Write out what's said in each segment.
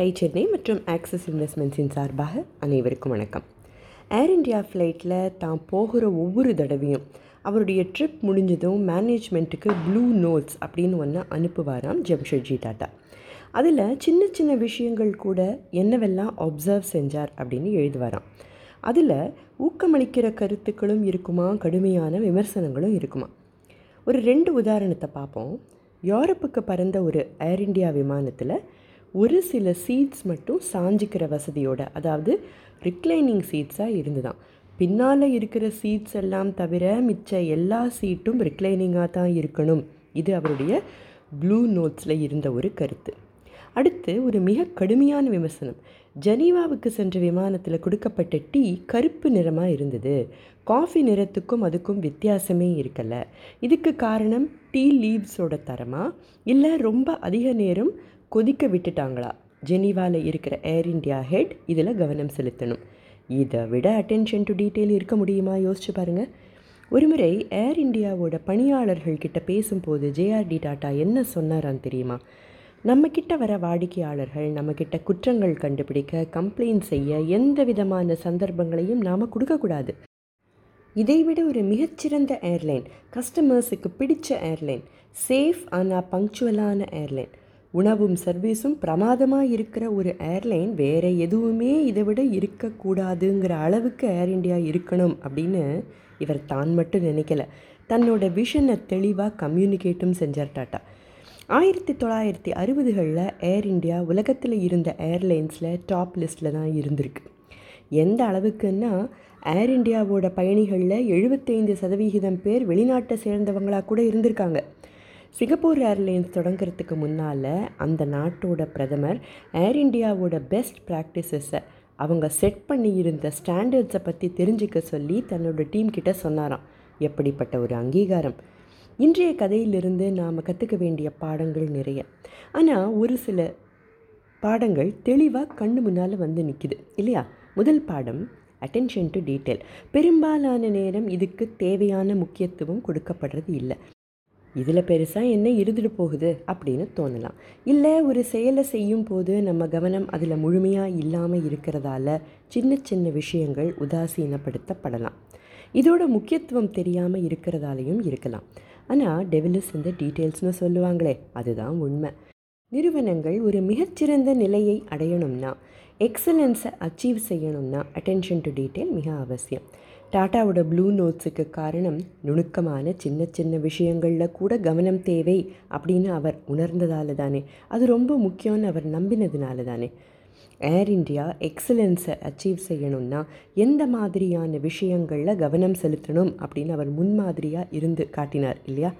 Tie Chennai மற்றும் axis இன்வெஸ்ட்மெண்ட்ஸின் சார்பாக அனைவருக்கும் வணக்கம். ஏர் இண்டியா ஃப்ளைட்டில் தான் போகிற ஒவ்வொரு தடவையும் அவருடைய ட்ரிப் முடிஞ்சதும் மேனேஜ்மெண்ட்டுக்கு ப்ளூ நோட்ஸ் அப்படின்னு ஒன்று அனுப்புவாராம் ஜம்ஷெட்ஜி டாட்டா அதில் சின்ன சின்ன விஷயங்கள் கூட என்னவெல்லாம் அப்சர்வ் செஞ்சார் அப்படின்னு எழுதுவாராம். அதில் ஊக்கமளிக்கிற கருத்துக்களும் இருக்குமா? கடுமையான விமர்சனங்களும் இருக்குமா? ஒரு ரெண்டு உதாரணத்தை பார்ப்போம். யூரோப்புக்கு பறந்த ஒரு ஏர் இண்டியா விமானத்தில் ஒரு சில சீட்ஸ் மட்டும் சாஞ்சிக்கிற வசதியோட அதாவது ரிக்ளைனிங் சீட்ஸாக இருந்துதான். பின்னால் இருக்கிற சீட்ஸ் எல்லாம் தவிர மிச்ச எல்லா சீட்டும் ரிக்ளைனிங்காக தான் இருக்கணும். இது அவருடைய ப்ளூ நோட்ஸில் இருந்த ஒரு கருத்து. அடுத்து ஒரு மிக கடுமையான விமர்சனம். ஜெனீவாவுக்கு சென்ற விமானத்தில் கொடுக்கப்பட்ட டீ கருப்பு நிறமாக இருந்தது. காஃபி நிறத்துக்கும் அதுக்கும் வித்தியாசமே இருக்கலை. இதுக்கு காரணம் டீ லீவ்ஸோட தரமா? இல்லை ரொம்ப அதிக நேரம் கொதிக்க விட்டுட்டாங்களா? ஜெனீவாவில் இருக்கிற ஏர் இண்டியா ஹெட் இதில் கவனம் செலுத்தணும். இதை விட அட்டென்ஷன் டு டீட்டெயில் இருக்க முடியுமா? யோசிச்சு பாருங்கள் ஒருமுறை ஏர் இண்டியாவோட பணியாளர்கள் கிட்ட பேசும்போது ஜேஆர்டி டாட்டா என்ன சொன்னாரான்னு தெரியுமா? நம்மக்கிட்ட வர வாடிக்கையாளர்கள் நம்மக்கிட்ட குற்றங்கள் கண்டுபிடிக்க கம்ப்ளைண்ட் செய்ய எந்த விதமான சந்தர்ப்பங்களையும் நாம் கொடுக்கக்கூடாது இதைவிட ஒரு மிகச்சிறந்த ஏர்லைன் கஸ்டமர்ஸுக்கு பிடிச்ச ஏர்லைன் சேஃப் ஆனால் பங்க்சுவலான ஏர்லைன் உணவும் சர்வீஸும் பிரமாதமாக இருக்கிற ஒரு ஏர்லைன் வேறு எதுவுமே இதை விட இருக்கக்கூடாதுங்கிற அளவுக்கு ஏர் இண்டியா இருக்கணும் அப்படின்னு இவர் தான் மட்டும் நினைக்கல. தன்னோட விஷனை தெளிவாக கம்யூனிகேட்டும் செஞ்சார் டாட்டா. ஆயிரத்தி தொள்ளாயிரத்தி அறுபதுகளில் ஏர் இண்டியா உலகத்தில் இருந்த ஏர்லைன்ஸில் டாப் லிஸ்ட்டில் தான் இருந்திருக்கு. எந்த அளவுக்குன்னா ஏர் இண்டியாவோட பயணிகளில் எழுபத்தைந்து சதவிகிதம் பேர் வெளிநாட்டை சேர்ந்தவங்களாக கூட இருந்திருக்காங்க. சிங்கப்பூர் ஏர்லைன்ஸ் தொடங்குறதுக்கு முன்னால் அந்த நாட்டோட பிரதமர் ஏர் இண்டியாவோட பெஸ்ட் ப்ராக்டிசஸை அவங்க செட் பண்ணி இருந்த ஸ்டாண்டர்ட்ஸை பற்றி தெரிஞ்சுக்க சொல்லி தன்னோட டீம் கிட்ட சொன்னாராம். எப்படிப்பட்ட ஒரு அங்கீகாரம்? இன்றைய கதையிலிருந்து நாம் கற்றுக்க வேண்டிய பாடங்கள் நிறைய. ஆனால் ஒரு சில பாடங்கள் தெளிவாக கண்ணு முன்னால் வந்து நிற்கிது இல்லையா? முதல் பாடம் அட்டென்ஷன் டு டீட்டெயில் பெரும்பாலான நேரம் இதுக்கு தேவையான முக்கியத்துவம் கொடுக்கப்படுறது இல்லை. இதில் பெருசாக என்ன இருந்துட்டு போகுது அப்படின்னு தோணலாம். இல்லை ஒரு செயலை செய்யும் போது நம்ம கவனம் அதில் முழுமையாக இல்லாமல் இருக்கிறதால சின்ன சின்ன விஷயங்கள் உதாசீனப்படுத்தப்படலாம். இதோட முக்கியத்துவம் தெரியாமல் இருக்கிறதாலையும் இருக்கலாம். ஆனால் டெவிலிஸ் இந்த டீட்டெயில்ஸ்னு சொல்லுவாங்களே அதுதான் உண்மை. நிறுவனங்கள் ஒரு மிகச்சிறந்த நிலையை அடையணும்னா எக்ஸலன்ஸை அச்சீவ் செய்யணும்னா அட்டென்ஷன் டு டீட்டெயில் மிக அவசியம். டாட்டாவோட ப்ளூ நோட்ஸுக்கு காரணம் நுணுக்கமான சின்ன சின்ன விஷயங்களில் கூட கவனம் தேவை அப்படின்னு அவர் உணர்ந்ததால தானே. அது ரொம்ப முக்கியம்னு அவர் நம்பினதுனால தானே. ஏர் இண்டியா எக்ஸலன்ஸை அச்சீவ் செய்யணும்னா எந்த மாதிரியான விஷயங்களில் கவனம் செலுத்தணும் அப்படின்னு அவர் முன்மாதிரியாக இருந்து காட்டினார் இல்லையா?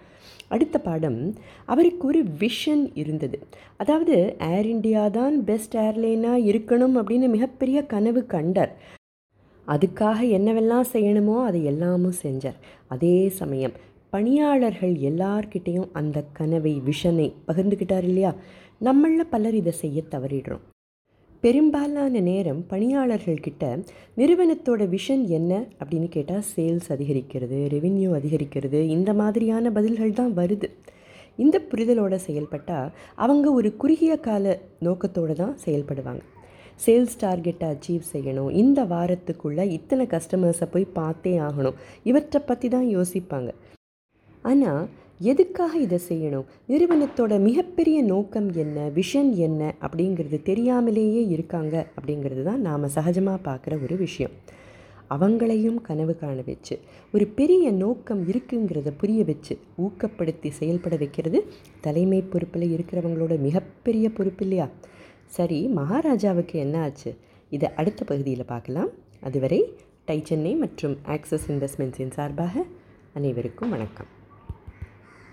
அடுத்த பாடம் அவருக்கு ஒரு விஷன் இருந்தது. அதாவது ஏர் இண்டியா தான் பெஸ்ட் ஏர்லைனாக இருக்கணும் அப்படின்னு மிகப்பெரிய கனவு கண்டார். அதுக்காக என்னவெல்லாம் செய்யணுமோ அதை எல்லாமும் செஞ்சார். அதே சமயம் பணியாளர்கள் எல்லார்கிட்டேயும் அந்த கனவை விஷனை பகிர்ந்துக்கிட்டார் இல்லையா? நம்மளில் பலர் இதை செய்ய தவறிடுறோம். பெரும்பாலான நேரம் பணியாளர்கள்கிட்ட நிறுவனத்தோட விஷன் என்ன அப்படின்னு கேட்டால் சேல்ஸ் அதிகரிக்கிறது ரெவின்யூ அதிகரிக்கிறது இந்த மாதிரியான பதில்கள் தான் வருது. இந்த புரிதலோடு செயல்பட்டால் அவங்க ஒரு குறுகிய கால நோக்கத்தோடு தான் செயல்படுவாங்க. சேல்ஸ் டார்கெட்டை அச்சீவ் செய்யணும். இந்த வாரத்துக்குள்ளே இத்தனை கஸ்டமர்ஸை போய் பார்த்தே ஆகணும். இவற்றை பற்றி தான் யோசிப்பாங்க. ஆனால் எதுக்காக இதை செய்யணும்? நிறுவனத்தோட மிகப்பெரிய நோக்கம் என்ன? விஷன் என்ன? அப்படிங்கிறது தெரியாமலேயே இருக்காங்க அப்படிங்கிறது தான் நாம் சகஜமாக பார்க்குற ஒரு விஷயம். அவங்களையும் கனவு காண வச்சு ஒரு பெரிய நோக்கம் இருக்குங்கிறத புரிய வச்சு ஊக்கப்படுத்தி செயல்பட வைக்கிறது தலைமை பொறுப்பில் இருக்கிறவங்களோட மிகப்பெரிய பொறுப்பு இல்லையா? சரி மகாராஜாவுக்கு என்ன ஆச்சு? இதை அடுத்த பகுதியில் பார்க்கலாம். அதுவரை டை சென்னை மற்றும் ஆக்சஸ் இன்வெஸ்ட்மெண்ட்ஸின் சார்பாக அனைவருக்கும் வணக்கம்.